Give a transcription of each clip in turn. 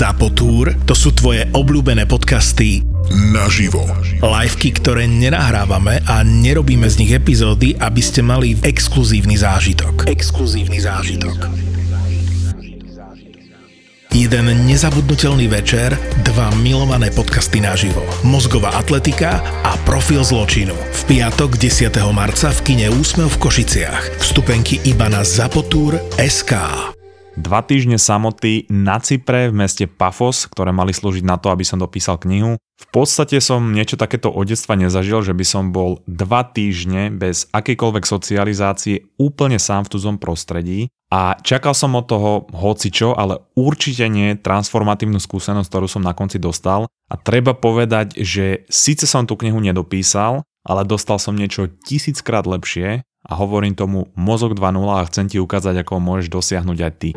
Zapotúr, to sú tvoje obľúbené podcasty naživo. Liveky, ktoré nenahrávame a nerobíme z nich epizódy, aby ste mali exkluzívny zážitok. Exkluzívny zážitok. Jeden nezabudnutelný večer, dva milované podcasty naživo. Mozgová atletika a profil zločinu. V piatok 10. marca v kine Úsmev v Košiciach. Vstupenky iba na Zapotúr SK. Dva týždne samoty na Cypre v meste Pafos, ktoré mali slúžiť na to, aby som dopísal knihu. V podstate som niečo takéto od detstva nezažil, že by som bol dva týždne bez akejkoľvek socializácie úplne sám v tudzom prostredí a čakal som od toho hocičo, ale určite nie transformatívnu skúsenosť, ktorú som na konci dostal. A treba povedať, že síce som tú knihu nedopísal, ale dostal som niečo tisíckrát lepšie a hovorím tomu mozog 2.0 a chcem ti ukázať, ako ho môžeš dosiahnuť aj ty.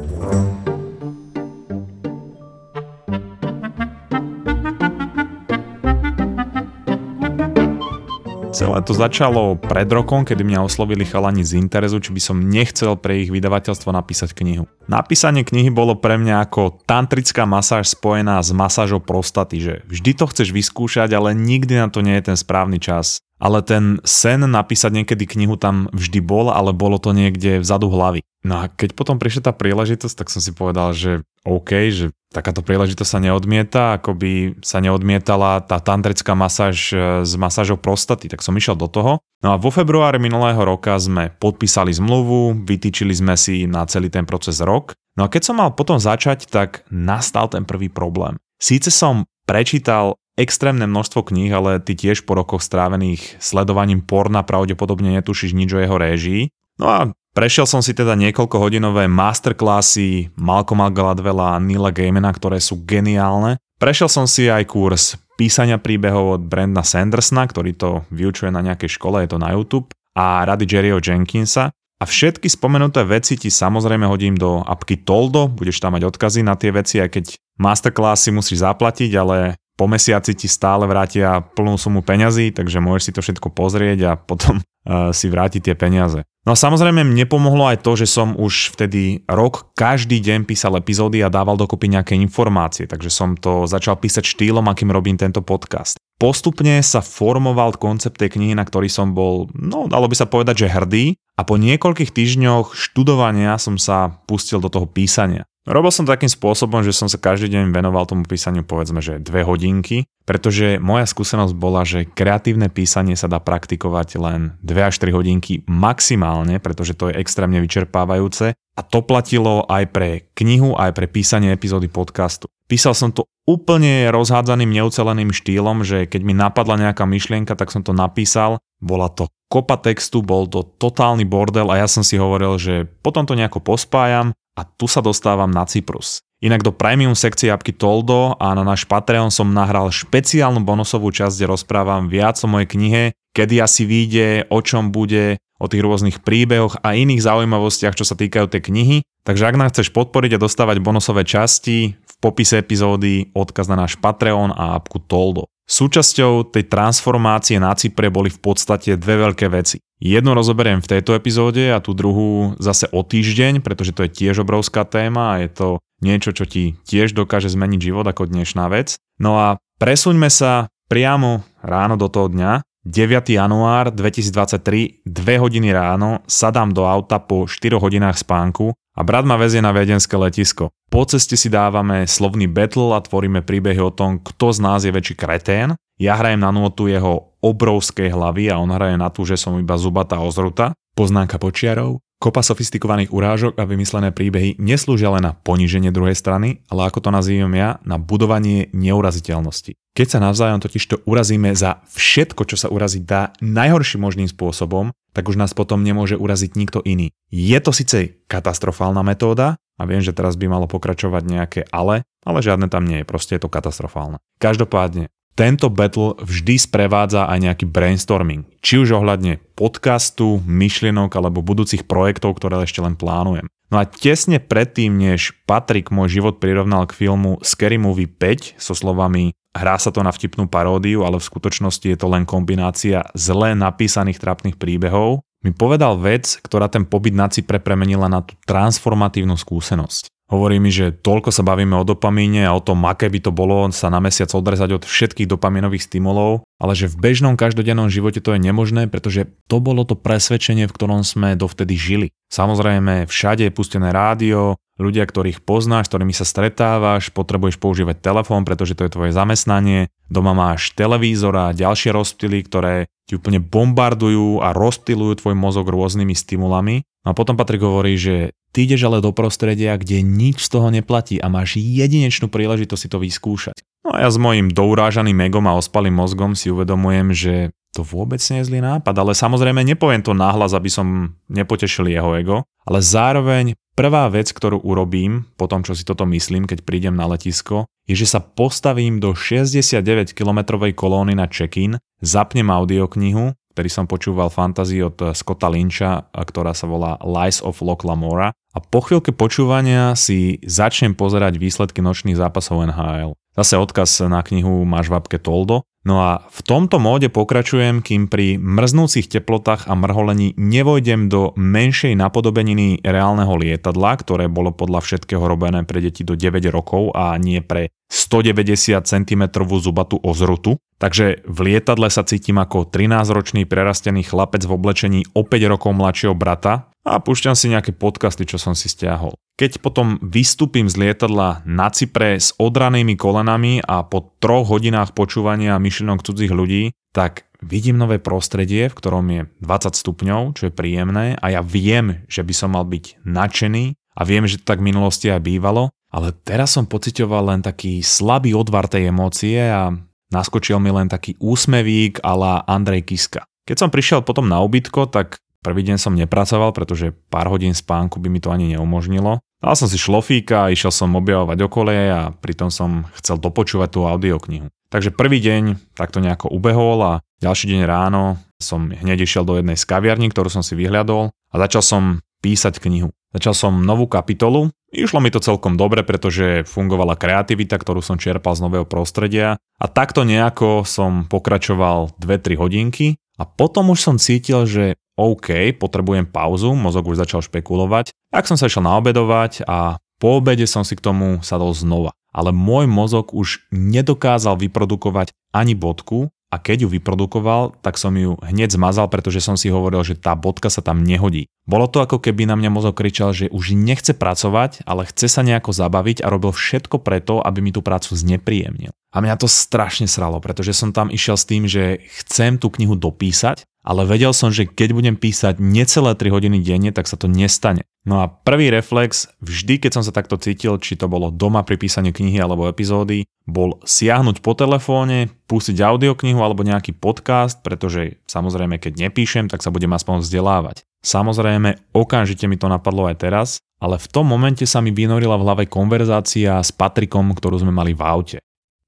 Celé to začalo pred rokom, kedy mňa oslovili chalani z Interesu, či by som nechcel pre ich vydavateľstvo napísať knihu. Napísanie knihy bolo pre mňa ako tantrická masáž spojená s masážou prostaty, že vždy to chceš vyskúšať, ale nikdy na to nie je ten správny čas ale ten sen napísať niekedy knihu tam vždy bol, ale bolo to niekde vzadu hlavy. No a keď potom prišla tá príležitosť, tak som si povedal, že OK, že takáto príležitosť sa neodmieta, ako by sa neodmietala tá tantrická masáž e, s masážou prostaty, tak som išiel do toho. No a vo februári minulého roka sme podpísali zmluvu, vytýčili sme si na celý ten proces rok. No a keď som mal potom začať, tak nastal ten prvý problém. Síce som prečítal extrémne množstvo kníh, ale ty tiež po rokoch strávených sledovaním porna pravdepodobne netušíš nič o jeho réžii. No a prešiel som si teda niekoľko hodinové masterclassy Malcolma Gladwella a Nila Gaimana, ktoré sú geniálne. Prešiel som si aj kurz písania príbehov od Brandna Sandersona, ktorý to vyučuje na nejakej škole, je to na YouTube, a rady Jerryho Jenkinsa. A všetky spomenuté veci ti samozrejme hodím do apky Toldo, budeš tam mať odkazy na tie veci, aj keď masterclassy musíš zaplatiť, ale po mesiaci ti stále vrátia plnú sumu peňazí, takže môžeš si to všetko pozrieť a potom uh, si vrátiť tie peniaze. No a samozrejme mne pomohlo aj to, že som už vtedy rok každý deň písal epizódy a dával dokopy nejaké informácie, takže som to začal písať štýlom, akým robím tento podcast. Postupne sa formoval koncept tej knihy, na ktorý som bol, no dalo by sa povedať, že hrdý a po niekoľkých týždňoch študovania som sa pustil do toho písania. Robil som takým spôsobom, že som sa každý deň venoval tomu písaniu povedzme, že dve hodinky, pretože moja skúsenosť bola, že kreatívne písanie sa dá praktikovať len 2 až 3 hodinky maximálne, pretože to je extrémne vyčerpávajúce a to platilo aj pre knihu, aj pre písanie epizódy podcastu. Písal som to úplne rozhádzaným, neuceleným štýlom, že keď mi napadla nejaká myšlienka, tak som to napísal. Bola to kopa textu, bol to totálny bordel a ja som si hovoril, že potom to nejako pospájam a tu sa dostávam na Cyprus. Inak do premium sekcie apky Toldo a na náš Patreon som nahral špeciálnu bonusovú časť, kde rozprávam viac o mojej knihe, kedy asi vyjde, o čom bude, o tých rôznych príbehoch a iných zaujímavostiach, čo sa týkajú tej knihy. Takže ak nás chceš podporiť a dostávať bonusové časti, v popise epizódy odkaz na náš Patreon a apku Toldo. Súčasťou tej transformácie na Cypre boli v podstate dve veľké veci. Jednu rozoberiem v tejto epizóde a tú druhú zase o týždeň, pretože to je tiež obrovská téma a je to niečo, čo ti tiež dokáže zmeniť život ako dnešná vec. No a presuňme sa priamo ráno do toho dňa. 9. január 2023, 2 hodiny ráno, sadám do auta po 4 hodinách spánku a brat ma vezie na viedenské letisko. Po ceste si dávame slovný battle a tvoríme príbehy o tom, kto z nás je väčší kretén. Ja hrajem na notu jeho obrovskej hlavy a on hraje na tú, že som iba zubatá ozruta. Poznámka počiarov. Kopa sofistikovaných urážok a vymyslené príbehy neslúžia len na poníženie druhej strany, ale ako to nazývam ja, na budovanie neuraziteľnosti. Keď sa navzájom totiž to urazíme za všetko, čo sa uraziť dá najhorším možným spôsobom, tak už nás potom nemôže uraziť nikto iný. Je to síce katastrofálna metóda, a viem, že teraz by malo pokračovať nejaké ale, ale žiadne tam nie je, proste je to katastrofálne. Každopádne, tento battle vždy sprevádza aj nejaký brainstorming. Či už ohľadne podcastu, myšlienok alebo budúcich projektov, ktoré ešte len plánujem. No a tesne predtým, než Patrik môj život prirovnal k filmu Scary Movie 5 so slovami hrá sa to na vtipnú paródiu, ale v skutočnosti je to len kombinácia zle napísaných trápnych príbehov, mi povedal vec, ktorá ten pobyt na Cypre premenila na tú transformatívnu skúsenosť. Hovorí mi, že toľko sa bavíme o dopamíne a o tom, aké by to bolo sa na mesiac odrezať od všetkých dopamínových stimulov, ale že v bežnom každodennom živote to je nemožné, pretože to bolo to presvedčenie, v ktorom sme dovtedy žili. Samozrejme, všade je pustené rádio, ľudia, ktorých poznáš, ktorými sa stretávaš, potrebuješ používať telefón, pretože to je tvoje zamestnanie, doma máš televízor a ďalšie rozptily, ktoré ti úplne bombardujú a rozptilujú tvoj mozog rôznymi stimulami. No a potom Patrik hovorí, že ty ideš ale do prostredia, kde nič z toho neplatí a máš jedinečnú príležitosť si to vyskúšať. No a ja s mojím dourážaným egom a ospalým mozgom si uvedomujem, že to vôbec nie je zlý nápad, ale samozrejme nepoviem to nahlas, aby som nepotešil jeho ego, ale zároveň prvá vec, ktorú urobím, po tom, čo si toto myslím, keď prídem na letisko, je, že sa postavím do 69-kilometrovej kolóny na check-in, zapnem audioknihu, ktorý som počúval fantázii od Scotta Lynča, ktorá sa volá Lies of Loch Lamora a po chvíľke počúvania si začnem pozerať výsledky nočných zápasov NHL. Zase odkaz na knihu máš v apke Toldo. No a v tomto móde pokračujem, kým pri mrznúcich teplotách a mrholení nevojdem do menšej napodobeniny reálneho lietadla, ktoré bolo podľa všetkého robené pre deti do 9 rokov a nie pre 190 cm zubatú ozrutu. Takže v lietadle sa cítim ako 13-ročný prerastený chlapec v oblečení o 5 rokov mladšieho brata a púšťam si nejaké podcasty, čo som si stiahol. Keď potom vystúpim z lietadla na Cypre s odranými kolenami a po troch hodinách počúvania myšlienok cudzích ľudí, tak vidím nové prostredie, v ktorom je 20 stupňov, čo je príjemné a ja viem, že by som mal byť nadšený a viem, že to tak v minulosti aj bývalo, ale teraz som pocitoval len taký slabý odvar tej emócie a naskočil mi len taký úsmevík ala Andrej Kiska. Keď som prišiel potom na ubytko, tak Prvý deň som nepracoval, pretože pár hodín spánku by mi to ani neumožnilo. Dal som si šlofíka, išiel som objavovať okolie a pritom som chcel dopočúvať tú audioknihu. Takže prvý deň takto nejako ubehol a ďalší deň ráno som hneď išiel do jednej z kaviarní, ktorú som si vyhľadol a začal som písať knihu. Začal som novú kapitolu, išlo mi to celkom dobre, pretože fungovala kreativita, ktorú som čerpal z nového prostredia a takto nejako som pokračoval 2-3 hodinky a potom už som cítil, že OK, potrebujem pauzu, mozog už začal špekulovať, tak som sa išiel naobedovať a po obede som si k tomu sadol znova. Ale môj mozog už nedokázal vyprodukovať ani bodku a keď ju vyprodukoval, tak som ju hneď zmazal, pretože som si hovoril, že tá bodka sa tam nehodí. Bolo to ako keby na mňa mozog kričal, že už nechce pracovať, ale chce sa nejako zabaviť a robil všetko preto, aby mi tú prácu znepríjemnil. A mňa to strašne sralo, pretože som tam išiel s tým, že chcem tú knihu dopísať ale vedel som, že keď budem písať necelé 3 hodiny denne, tak sa to nestane. No a prvý reflex, vždy keď som sa takto cítil, či to bolo doma pri písaní knihy alebo epizódy, bol siahnuť po telefóne, pustiť audioknihu alebo nejaký podcast, pretože samozrejme keď nepíšem, tak sa budem aspoň vzdelávať. Samozrejme, okamžite mi to napadlo aj teraz, ale v tom momente sa mi vynorila v hlave konverzácia s Patrikom, ktorú sme mali v aute.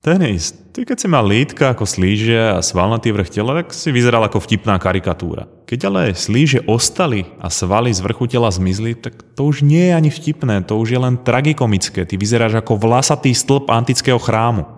Tenis, ty keď si mal lítka ako slíže a svalnatý vrch tela, tak si vyzeral ako vtipná karikatúra. Keď ale slíže ostali a svaly z vrchu tela zmizli, tak to už nie je ani vtipné, to už je len tragikomické. Ty vyzeráš ako vlasatý stĺp antického chrámu.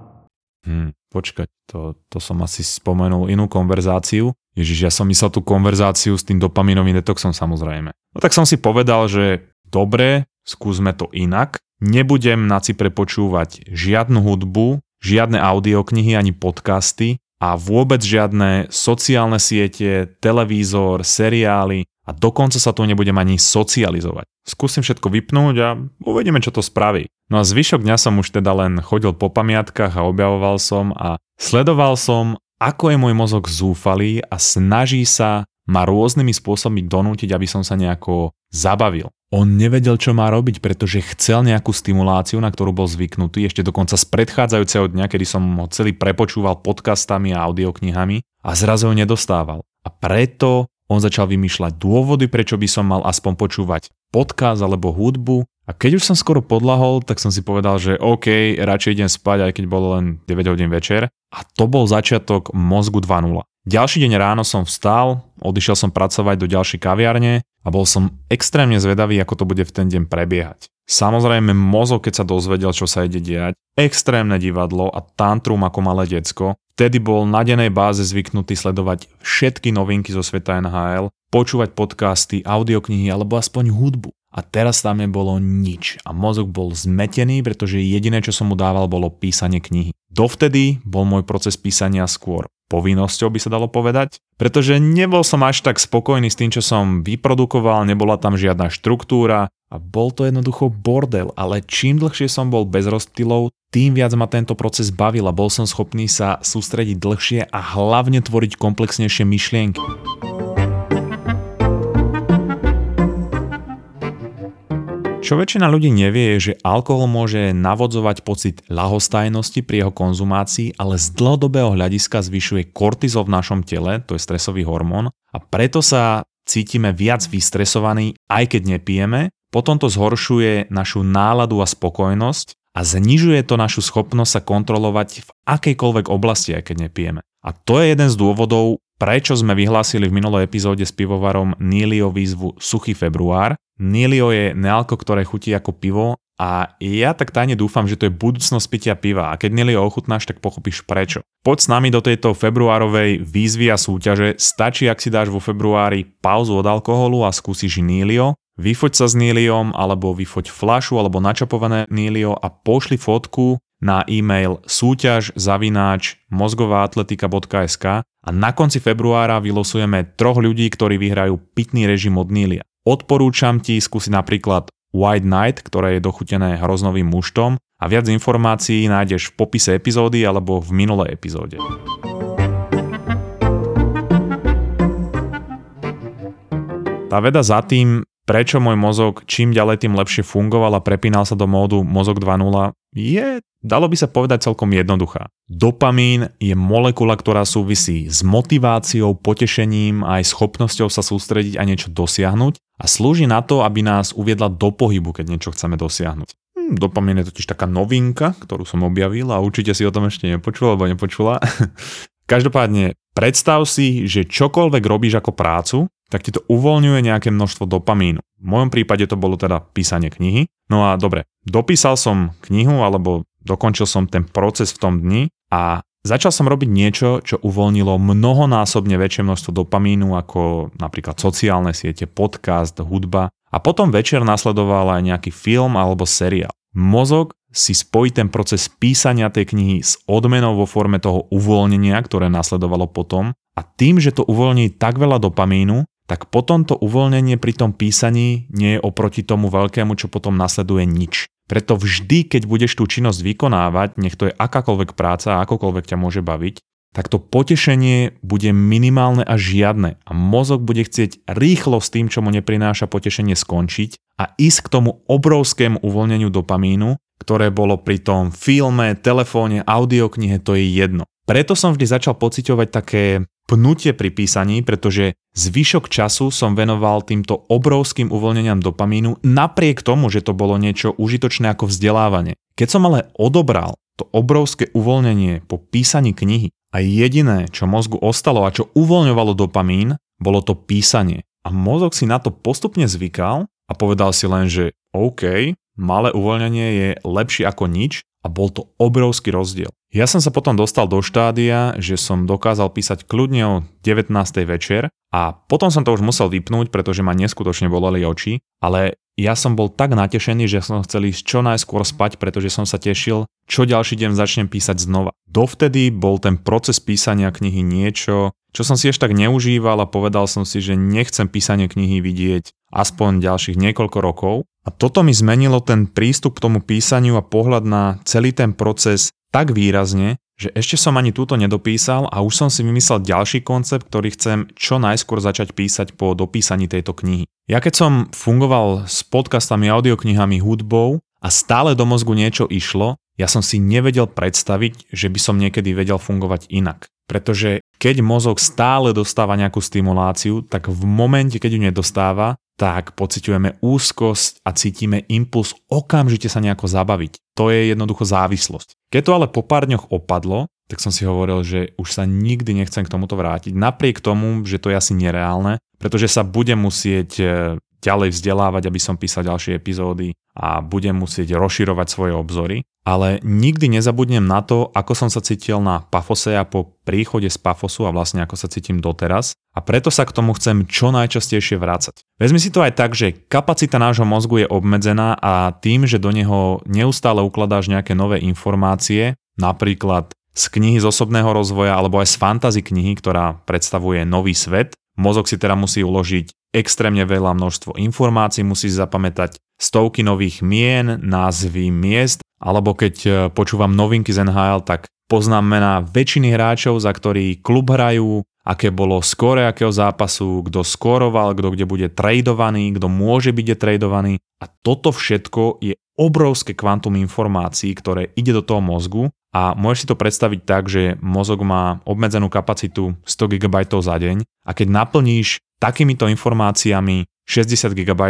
Hm, počkať, to, to som asi spomenul inú konverzáciu. Ježiš, ja som myslel tú konverzáciu s tým dopaminovým detoxom samozrejme. No tak som si povedal, že dobre, skúsme to inak. Nebudem na Cypre počúvať žiadnu hudbu, žiadne audioknihy ani podcasty a vôbec žiadne sociálne siete, televízor, seriály a dokonca sa tu nebudem ani socializovať. Skúsim všetko vypnúť a uvidíme, čo to spraví. No a zvyšok dňa som už teda len chodil po pamiatkách a objavoval som a sledoval som, ako je môj mozog zúfalý a snaží sa ma rôznymi spôsobmi donútiť, aby som sa nejako zabavil. On nevedel, čo má robiť, pretože chcel nejakú stimuláciu, na ktorú bol zvyknutý, ešte dokonca z predchádzajúceho dňa, kedy som ho celý prepočúval podcastami a audioknihami a zrazu ho nedostával. A preto on začal vymýšľať dôvody, prečo by som mal aspoň počúvať podcast alebo hudbu. A keď už som skoro podlahol, tak som si povedal, že OK, radšej idem spať, aj keď bolo len 9 hodín večer. A to bol začiatok mozgu 2.0. Ďalší deň ráno som vstal, odišiel som pracovať do ďalšej kaviarne a bol som extrémne zvedavý, ako to bude v ten deň prebiehať. Samozrejme mozog, keď sa dozvedel, čo sa ide diať, extrémne divadlo a tantrum ako malé decko, vtedy bol na dennej báze zvyknutý sledovať všetky novinky zo sveta NHL, počúvať podcasty, audioknihy alebo aspoň hudbu. a teraz tam nebolo nič a mozog bol zmetený, pretože jediné, čo som mu dával, bolo písanie knihy. Dovtedy bol môj proces písania skôr povinnosťou, by sa dalo povedať, pretože nebol som až tak spokojný s tým, čo som vyprodukoval, nebola tam žiadna štruktúra a bol to jednoducho bordel, ale čím dlhšie som bol bez rozptylov, tým viac ma tento proces bavil a bol som schopný sa sústrediť dlhšie a hlavne tvoriť komplexnejšie myšlienky. Čo väčšina ľudí nevie, je, že alkohol môže navodzovať pocit ľahostajnosti pri jeho konzumácii, ale z dlhodobého hľadiska zvyšuje kortizol v našom tele, to je stresový hormón, a preto sa cítime viac vystresovaní, aj keď nepijeme, potom to zhoršuje našu náladu a spokojnosť a znižuje to našu schopnosť sa kontrolovať v akejkoľvek oblasti, aj keď nepijeme. A to je jeden z dôvodov, prečo sme vyhlásili v minulej epizóde s pivovarom Nilio výzvu Suchý február, Nilio je nealko, ktoré chutí ako pivo a ja tak tajne dúfam, že to je budúcnosť pitia piva. A keď Nilio ochutnáš, tak pochopíš prečo. Poď s nami do tejto februárovej výzvy a súťaže, stačí ak si dáš vo februári pauzu od alkoholu a skúsiš Nilio, vyfoť sa s Niliom alebo vyfoť flašu alebo načapované Nilio a pošli fotku na e-mail súťaž zavináč mozgovaatletika.sk a na konci februára vylosujeme troch ľudí, ktorí vyhrajú pitný režim od Nilia. Odporúčam ti skúsiť napríklad White Night, ktoré je dochutené hroznovým muštom a viac informácií nájdeš v popise epizódy alebo v minulej epizóde. Tá veda za tým, prečo môj mozog čím ďalej tým lepšie fungoval a prepínal sa do módu mozog 2.0, je, dalo by sa povedať celkom jednoduchá. Dopamín je molekula, ktorá súvisí s motiváciou, potešením a aj schopnosťou sa sústrediť a niečo dosiahnuť a slúži na to, aby nás uviedla do pohybu, keď niečo chceme dosiahnuť. Hm, dopamín je totiž taká novinka, ktorú som objavil a určite si o tom ešte nepočula alebo nepočula. Každopádne, predstav si, že čokoľvek robíš ako prácu, tak ti to uvoľňuje nejaké množstvo dopamínu. V mojom prípade to bolo teda písanie knihy. No a dobre, dopísal som knihu alebo dokončil som ten proces v tom dni a začal som robiť niečo, čo uvoľnilo mnohonásobne väčšie množstvo dopamínu ako napríklad sociálne siete, podcast, hudba a potom večer nasledoval aj nejaký film alebo seriál. Mozog si spojí ten proces písania tej knihy s odmenou vo forme toho uvoľnenia, ktoré nasledovalo potom a tým, že to uvoľní tak veľa dopamínu, tak potom to uvoľnenie pri tom písaní nie je oproti tomu veľkému, čo potom nasleduje nič. Preto vždy, keď budeš tú činnosť vykonávať, nech to je akákoľvek práca a akokoľvek ťa môže baviť, tak to potešenie bude minimálne a žiadne a mozog bude chcieť rýchlo s tým, čo mu neprináša potešenie skončiť a ísť k tomu obrovskému uvoľneniu dopamínu, ktoré bolo pri tom filme, telefóne, audioknihe, to je jedno. Preto som vždy začal pociťovať také pnutie pri písaní, pretože zvyšok času som venoval týmto obrovským uvoľneniam dopamínu napriek tomu, že to bolo niečo užitočné ako vzdelávanie. Keď som ale odobral to obrovské uvoľnenie po písaní knihy a jediné, čo mozgu ostalo a čo uvoľňovalo dopamín, bolo to písanie. A mozog si na to postupne zvykal a povedal si len, že OK, malé uvoľnenie je lepšie ako nič a bol to obrovský rozdiel. Ja som sa potom dostal do štádia, že som dokázal písať kľudne o 19. večer a potom som to už musel vypnúť, pretože ma neskutočne boleli oči, ale ja som bol tak natešený, že som chcel ísť čo najskôr spať, pretože som sa tešil, čo ďalší deň začnem písať znova. Dovtedy bol ten proces písania knihy niečo, čo som si ešte tak neužíval a povedal som si, že nechcem písanie knihy vidieť aspoň ďalších niekoľko rokov. A toto mi zmenilo ten prístup k tomu písaniu a pohľad na celý ten proces tak výrazne, že ešte som ani túto nedopísal a už som si vymyslel ďalší koncept, ktorý chcem čo najskôr začať písať po dopísaní tejto knihy. Ja keď som fungoval s podcastami, audioknihami, hudbou a stále do mozgu niečo išlo, ja som si nevedel predstaviť, že by som niekedy vedel fungovať inak. Pretože keď mozog stále dostáva nejakú stimuláciu, tak v momente, keď ju nedostáva, tak pociťujeme úzkosť a cítime impuls okamžite sa nejako zabaviť. To je jednoducho závislosť. Keď to ale po pár dňoch opadlo, tak som si hovoril, že už sa nikdy nechcem k tomuto vrátiť. Napriek tomu, že to je asi nereálne, pretože sa budem musieť e, ďalej vzdelávať, aby som písal ďalšie epizódy a budem musieť rozširovať svoje obzory. Ale nikdy nezabudnem na to, ako som sa cítil na Pafose a po príchode z Pafosu a vlastne ako sa cítim doteraz a preto sa k tomu chcem čo najčastejšie vrácať. Vezmi si to aj tak, že kapacita nášho mozgu je obmedzená a tým, že do neho neustále ukladáš nejaké nové informácie, napríklad z knihy z osobného rozvoja alebo aj z fantasy knihy, ktorá predstavuje nový svet, mozog si teda musí uložiť extrémne veľa množstvo informácií, musí zapamätať stovky nových mien, názvy miest alebo keď e, počúvam novinky z NHL, tak poznám mená väčšiny hráčov, za ktorý klub hrajú, aké bolo skóre akého zápasu, kto skóroval, kto kde bude tradovaný, kto môže byť tradovaný. A toto všetko je obrovské kvantum informácií, ktoré ide do toho mozgu a môžeš si to predstaviť tak, že mozog má obmedzenú kapacitu 100 GB za deň a keď naplníš takýmito informáciami 60 GB,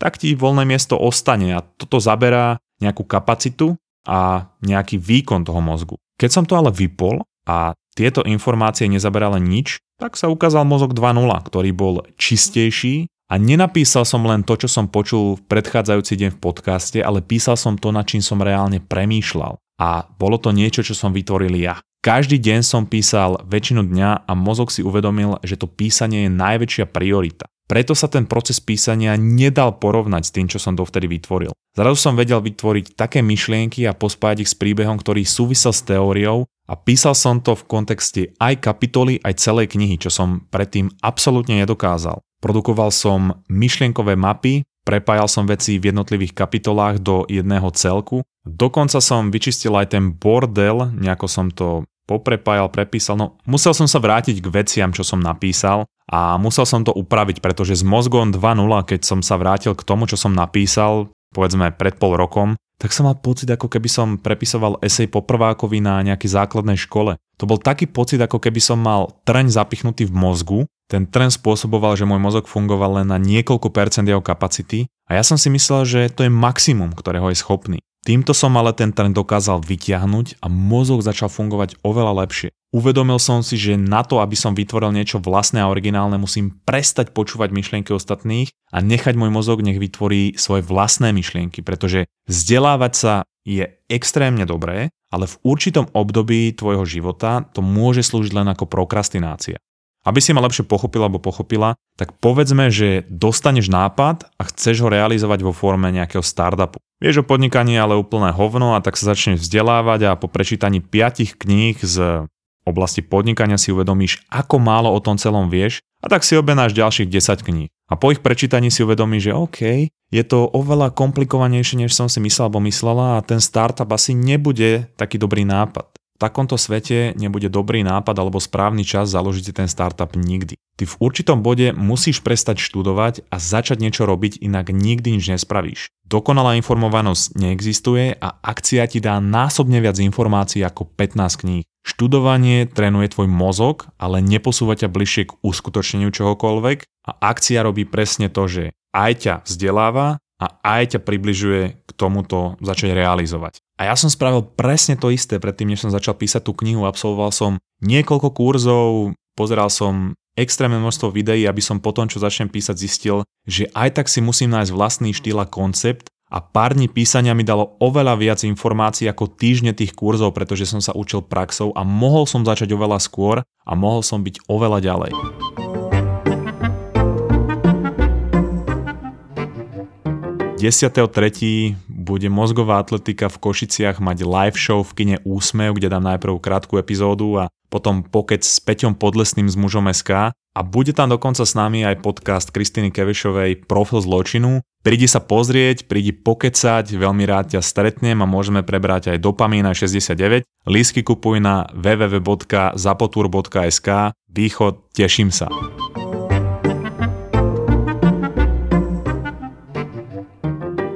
tak ti voľné miesto ostane a toto zaberá nejakú kapacitu a nejaký výkon toho mozgu. Keď som to ale vypol a tieto informácie nezaberali nič, tak sa ukázal mozog 2.0, ktorý bol čistejší a nenapísal som len to, čo som počul v predchádzajúci deň v podcaste, ale písal som to, nad čím som reálne premýšľal. A bolo to niečo, čo som vytvoril ja. Každý deň som písal väčšinu dňa a mozog si uvedomil, že to písanie je najväčšia priorita. Preto sa ten proces písania nedal porovnať s tým, čo som dovtedy vytvoril. Zrazu som vedel vytvoriť také myšlienky a pospájať ich s príbehom, ktorý súvisel s teóriou a písal som to v kontexte aj kapitoly, aj celej knihy, čo som predtým absolútne nedokázal. Produkoval som myšlienkové mapy, prepájal som veci v jednotlivých kapitolách do jedného celku, dokonca som vyčistil aj ten bordel, nejako som to poprepájal, prepísal, no musel som sa vrátiť k veciam, čo som napísal a musel som to upraviť, pretože s mozgom 2.0, keď som sa vrátil k tomu, čo som napísal, povedzme pred pol rokom, tak som mal pocit, ako keby som prepisoval esej poprvákovi na nejakej základnej škole. To bol taký pocit, ako keby som mal trň zapichnutý v mozgu. Ten trň spôsoboval, že môj mozog fungoval len na niekoľko percent jeho kapacity a ja som si myslel, že to je maximum, ktorého je schopný. Týmto som ale ten trend dokázal vyťahnuť a mozog začal fungovať oveľa lepšie. Uvedomil som si, že na to, aby som vytvoril niečo vlastné a originálne, musím prestať počúvať myšlienky ostatných a nechať môj mozog nech vytvorí svoje vlastné myšlienky, pretože vzdelávať sa je extrémne dobré, ale v určitom období tvojho života to môže slúžiť len ako prokrastinácia. Aby si ma lepšie pochopila alebo pochopila, tak povedzme, že dostaneš nápad a chceš ho realizovať vo forme nejakého startupu. Vieš o podnikaní ale úplné hovno a tak sa začneš vzdelávať a po prečítaní piatich kníh z oblasti podnikania si uvedomíš, ako málo o tom celom vieš a tak si objednáš ďalších 10 kníh. A po ich prečítaní si uvedomíš, že OK, je to oveľa komplikovanejšie, než som si myslel alebo myslela a ten startup asi nebude taký dobrý nápad takomto svete nebude dobrý nápad alebo správny čas založiť si ten startup nikdy. Ty v určitom bode musíš prestať študovať a začať niečo robiť, inak nikdy nič nespravíš. Dokonalá informovanosť neexistuje a akcia ti dá násobne viac informácií ako 15 kníh. Študovanie trénuje tvoj mozog, ale neposúva ťa bližšie k uskutočneniu čohokoľvek a akcia robí presne to, že aj ťa vzdeláva a aj ťa približuje k tomuto začať realizovať. A ja som spravil presne to isté predtým, než som začal písať tú knihu. Absolvoval som niekoľko kurzov, pozeral som extrémne množstvo videí, aby som potom, čo začnem písať, zistil, že aj tak si musím nájsť vlastný štýl a koncept a pár dní písania mi dalo oveľa viac informácií ako týždne tých kurzov, pretože som sa učil praxou a mohol som začať oveľa skôr a mohol som byť oveľa ďalej. 10.3. bude mozgová atletika v Košiciach mať live show v kine Úsmev, kde dám najprv krátku epizódu a potom pokec s Peťom Podlesným z mužom SK a bude tam dokonca s nami aj podcast Kristiny Kevešovej Profil zločinu. Prídi sa pozrieť, prídi pokecať, veľmi rád ťa stretnem a môžeme prebrať aj dopamin aj 69. Lísky kupuj na www.zapotur.sk Východ, teším sa.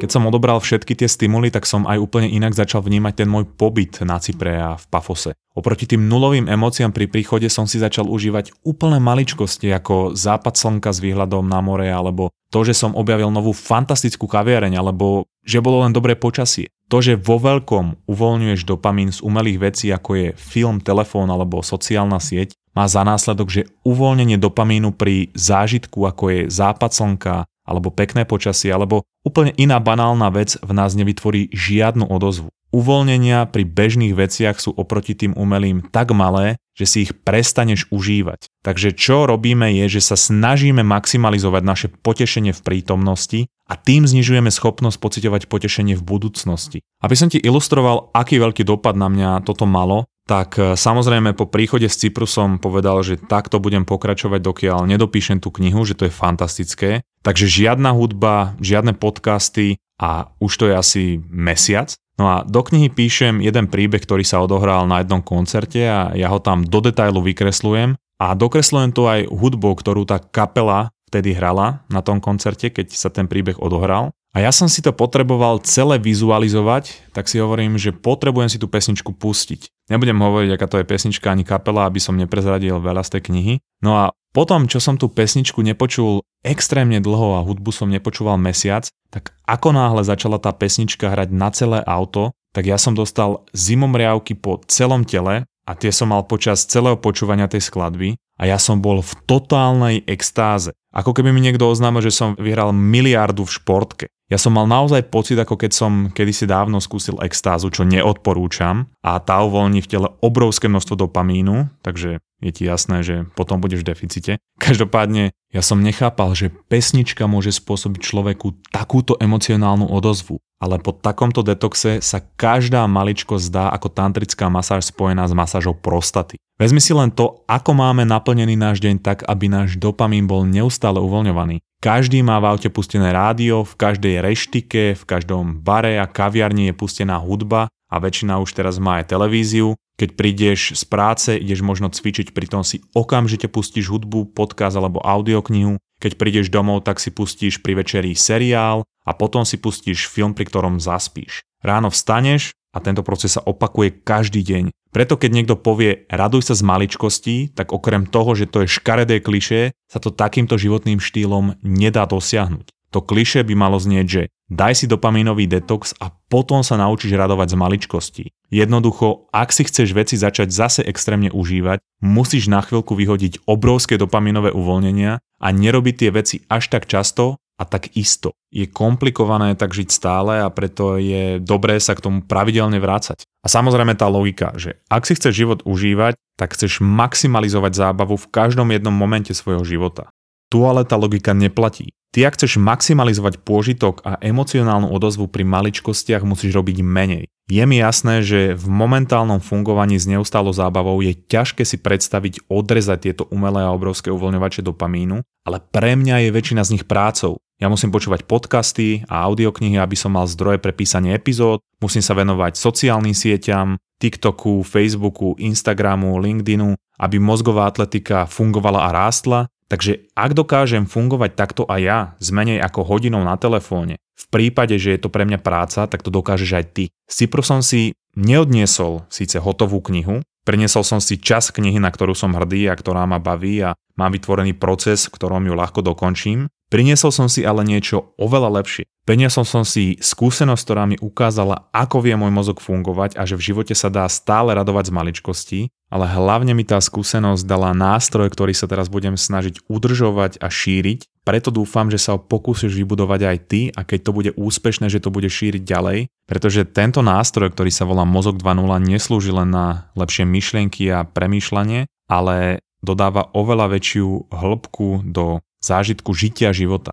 Keď som odobral všetky tie stimuly, tak som aj úplne inak začal vnímať ten môj pobyt na Cypre a v Pafose. Oproti tým nulovým emóciám pri príchode som si začal užívať úplne maličkosti ako západ slnka s výhľadom na more alebo to, že som objavil novú fantastickú kaviareň alebo že bolo len dobré počasie. To, že vo veľkom uvoľňuješ dopamín z umelých vecí ako je film, telefón alebo sociálna sieť, má za následok, že uvoľnenie dopamínu pri zážitku ako je západ slnka, alebo pekné počasie, alebo úplne iná banálna vec v nás nevytvorí žiadnu odozvu. Uvoľnenia pri bežných veciach sú oproti tým umelým tak malé, že si ich prestaneš užívať. Takže čo robíme je, že sa snažíme maximalizovať naše potešenie v prítomnosti a tým znižujeme schopnosť pocitovať potešenie v budúcnosti. Aby som ti ilustroval, aký veľký dopad na mňa toto malo, tak e, samozrejme po príchode z Cypru som povedal, že takto budem pokračovať, dokiaľ nedopíšem tú knihu, že to je fantastické. Takže žiadna hudba, žiadne podcasty a už to je asi mesiac. No a do knihy píšem jeden príbeh, ktorý sa odohral na jednom koncerte a ja ho tam do detailu vykreslujem a dokreslujem to aj hudbou, ktorú tá kapela vtedy hrala na tom koncerte, keď sa ten príbeh odohral. A ja som si to potreboval celé vizualizovať, tak si hovorím, že potrebujem si tú pesničku pustiť. Nebudem hovoriť, aká to je pesnička ani kapela, aby som neprezradil veľa z tej knihy. No a potom, čo som tú pesničku nepočul extrémne dlho a hudbu som nepočúval mesiac, tak ako náhle začala tá pesnička hrať na celé auto, tak ja som dostal zimomriavky po celom tele a tie som mal počas celého počúvania tej skladby a ja som bol v totálnej extáze. Ako keby mi niekto oznámil, že som vyhral miliardu v športke. Ja som mal naozaj pocit, ako keď som kedysi dávno skúsil extázu, čo neodporúčam a tá uvoľní v tele obrovské množstvo dopamínu, takže je ti jasné, že potom budeš v deficite. Každopádne ja som nechápal, že pesnička môže spôsobiť človeku takúto emocionálnu odozvu, ale po takomto detoxe sa každá maličko zdá ako tantrická masáž spojená s masážou prostaty. Vezmi si len to, ako máme naplnený náš deň tak, aby náš dopamín bol neustále uvoľňovaný. Každý má v aute pustené rádio, v každej reštike, v každom bare a kaviarni je pustená hudba a väčšina už teraz má aj televíziu. Keď prídeš z práce, ideš možno cvičiť, pritom si okamžite pustíš hudbu, podcast alebo audioknihu. Keď prídeš domov, tak si pustíš pri večeri seriál a potom si pustíš film, pri ktorom zaspíš. Ráno vstaneš a tento proces sa opakuje každý deň. Preto keď niekto povie raduj sa z maličkostí, tak okrem toho, že to je škaredé kliše, sa to takýmto životným štýlom nedá dosiahnuť. To kliše by malo znieť, že daj si dopamínový detox a potom sa naučíš radovať z maličkostí. Jednoducho, ak si chceš veci začať zase extrémne užívať, musíš na chvíľku vyhodiť obrovské dopamínové uvoľnenia a nerobiť tie veci až tak často, a tak isto. Je komplikované tak žiť stále a preto je dobré sa k tomu pravidelne vrácať. A samozrejme tá logika, že ak si chceš život užívať, tak chceš maximalizovať zábavu v každom jednom momente svojho života. Tu ale tá logika neplatí. Ty ak chceš maximalizovať pôžitok a emocionálnu odozvu pri maličkostiach musíš robiť menej. Je mi jasné, že v momentálnom fungovaní s neustálou zábavou je ťažké si predstaviť odrezať tieto umelé a obrovské uvoľňovače dopamínu, ale pre mňa je väčšina z nich prácou. Ja musím počúvať podcasty a audioknihy, aby som mal zdroje pre písanie epizód, musím sa venovať sociálnym sieťam, TikToku, Facebooku, Instagramu, LinkedInu, aby mozgová atletika fungovala a rástla Takže ak dokážem fungovať takto aj ja s menej ako hodinou na telefóne, v prípade, že je to pre mňa práca, tak to dokážeš aj ty. Cypru som si neodniesol síce hotovú knihu, priniesol som si čas knihy, na ktorú som hrdý a ktorá ma baví a mám vytvorený proces, v ktorom ju ľahko dokončím. Priniesol som si ale niečo oveľa lepšie. Priniesol som si skúsenosť, ktorá mi ukázala, ako vie môj mozog fungovať a že v živote sa dá stále radovať z maličkostí, ale hlavne mi tá skúsenosť dala nástroj, ktorý sa teraz budem snažiť udržovať a šíriť. Preto dúfam, že sa ho pokúsiš vybudovať aj ty a keď to bude úspešné, že to bude šíriť ďalej, pretože tento nástroj, ktorý sa volá Mozog 2.0, neslúži len na lepšie myšlienky a premýšľanie, ale dodáva oveľa väčšiu hĺbku do zážitku žitia života